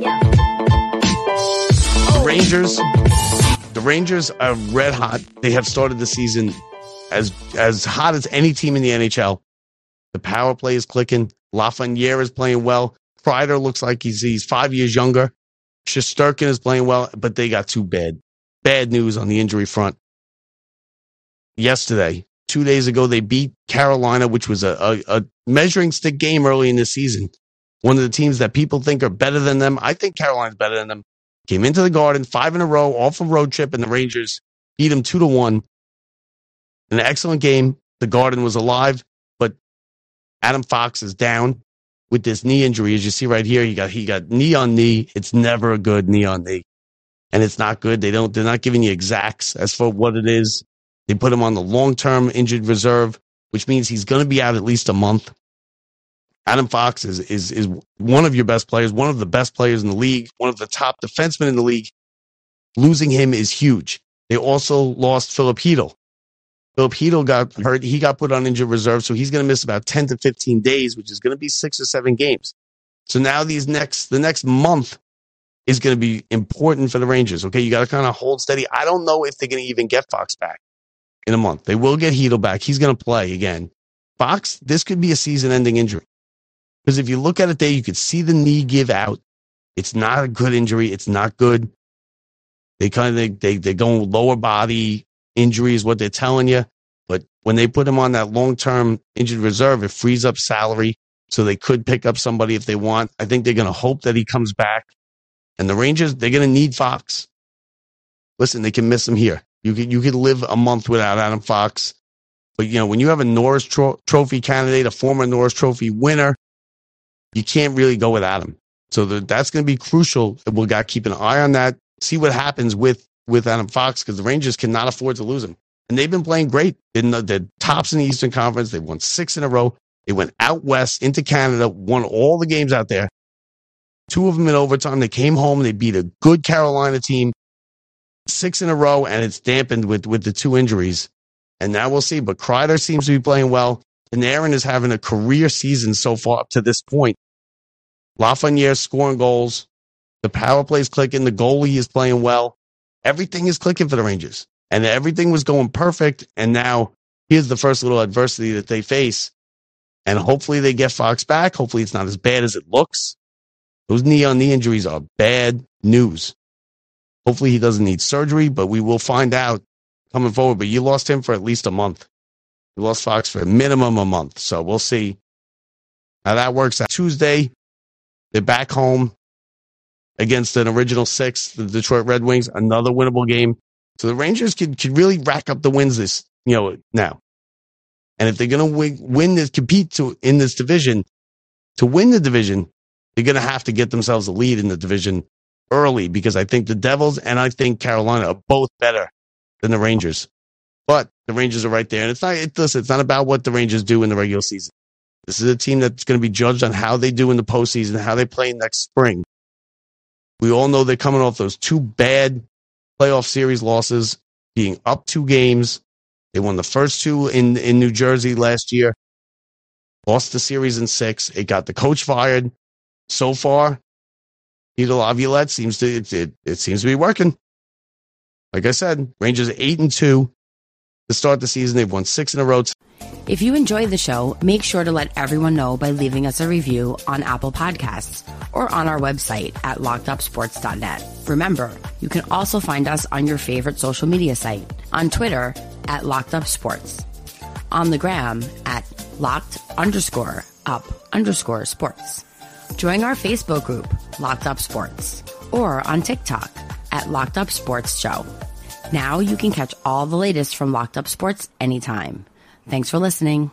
The Rangers, the Rangers are red hot. They have started the season as as hot as any team in the NHL. The power play is clicking. Lafreniere is playing well. Kreider looks like he's he's five years younger. Shesterkin is playing well, but they got too bad. Bad news on the injury front. Yesterday, two days ago, they beat Carolina, which was a, a, a measuring stick game early in the season. One of the teams that people think are better than them. I think Carolina's better than them. Came into the Garden five in a row off a road trip, and the Rangers beat them two to one. An excellent game. The Garden was alive, but Adam Fox is down with this knee injury. As you see right here, he got he got knee on knee. It's never a good knee on knee, and it's not good. They don't. They're not giving you exacts as for what it is. They put him on the long term injured reserve, which means he's going to be out at least a month. Adam Fox is, is, is one of your best players, one of the best players in the league, one of the top defensemen in the league. Losing him is huge. They also lost Filip Chytil. Filip Chytil got hurt. He got put on injured reserve, so he's going to miss about 10 to 15 days, which is going to be six or seven games. So now these next, the next month is going to be important for the Rangers. Okay. You got to kind of hold steady. I don't know if they're going to even get Fox back in a month. They will get Chytil back. He's going to play again. Fox, this could be a season ending injury. Because if you look at it there, you could see the knee give out. It's not a good injury. It's not good. They kind of, they, they go lower body injury is what they're telling you. But when they put him on that long term injured reserve, it frees up salary. So they could pick up somebody if they want. I think they're going to hope that he comes back. And the Rangers, they're going to need Fox. Listen, they can miss him here. You could, you could live a month without Adam Fox. But, you know, when you have a Norris tro- Trophy candidate, a former Norris Trophy winner, you can't really go without him. So the, that's going to be crucial. We've got to keep an eye on that, see what happens with, with Adam Fox because the Rangers cannot afford to lose him. And they've been playing great. In the, the tops in the Eastern Conference. They won six in a row. They went out west into Canada, won all the games out there. Two of them in overtime. They came home. They beat a good Carolina team, six in a row, and it's dampened with, with the two injuries. And now we'll see. But Kreider seems to be playing well. And Panarin is having a career season so far up to this point. Lafreniere scoring goals. The power plays clicking. The goalie is playing well. Everything is clicking for the Rangers. And everything was going perfect. And now here's the first little adversity that they face. And hopefully they get Fox back. Hopefully it's not as bad as it looks. Those knee on knee injuries are bad news. Hopefully he doesn't need surgery, but we will find out coming forward. But you lost him for at least a month. You lost Fox for a minimum a month. So we'll see how that works out. Tuesday, they're back home against an original six, the Detroit Red Wings, another winnable game. So the Rangers could, could really rack up the wins this, you know, now. And if they're going to win, this, compete to, in this division, to win the division, they're going to have to get themselves a lead in the division early because I think the Devils and I think Carolina are both better than the Rangers. But the Rangers are right there. And it's not, it, listen, it's not about what the Rangers do in the regular season. This is a team that's going to be judged on how they do in the postseason, how they play next spring. We all know they're coming off those two bad playoff series losses, being up two games. They won the first two in, in New Jersey last year, lost the series in six. It got the coach fired. So far, Peter Laviolette seems to, it, it, it seems to be working. Like I said, Rangers eight and two to start the season. They've won six in a row. If you enjoyed the show, make sure to let everyone know by leaving us a review on Apple Podcasts or on our website at lockedupsports.net. Remember, you can also find us on your favorite social media site, on Twitter at lockedupsports, on the gram at locked underscore up underscore sports. Join our Facebook group, Locked Up Sports, or on TikTok at Locked Up Sports Show. Now you can catch all the latest from Locked Up Sports anytime. Thanks for listening.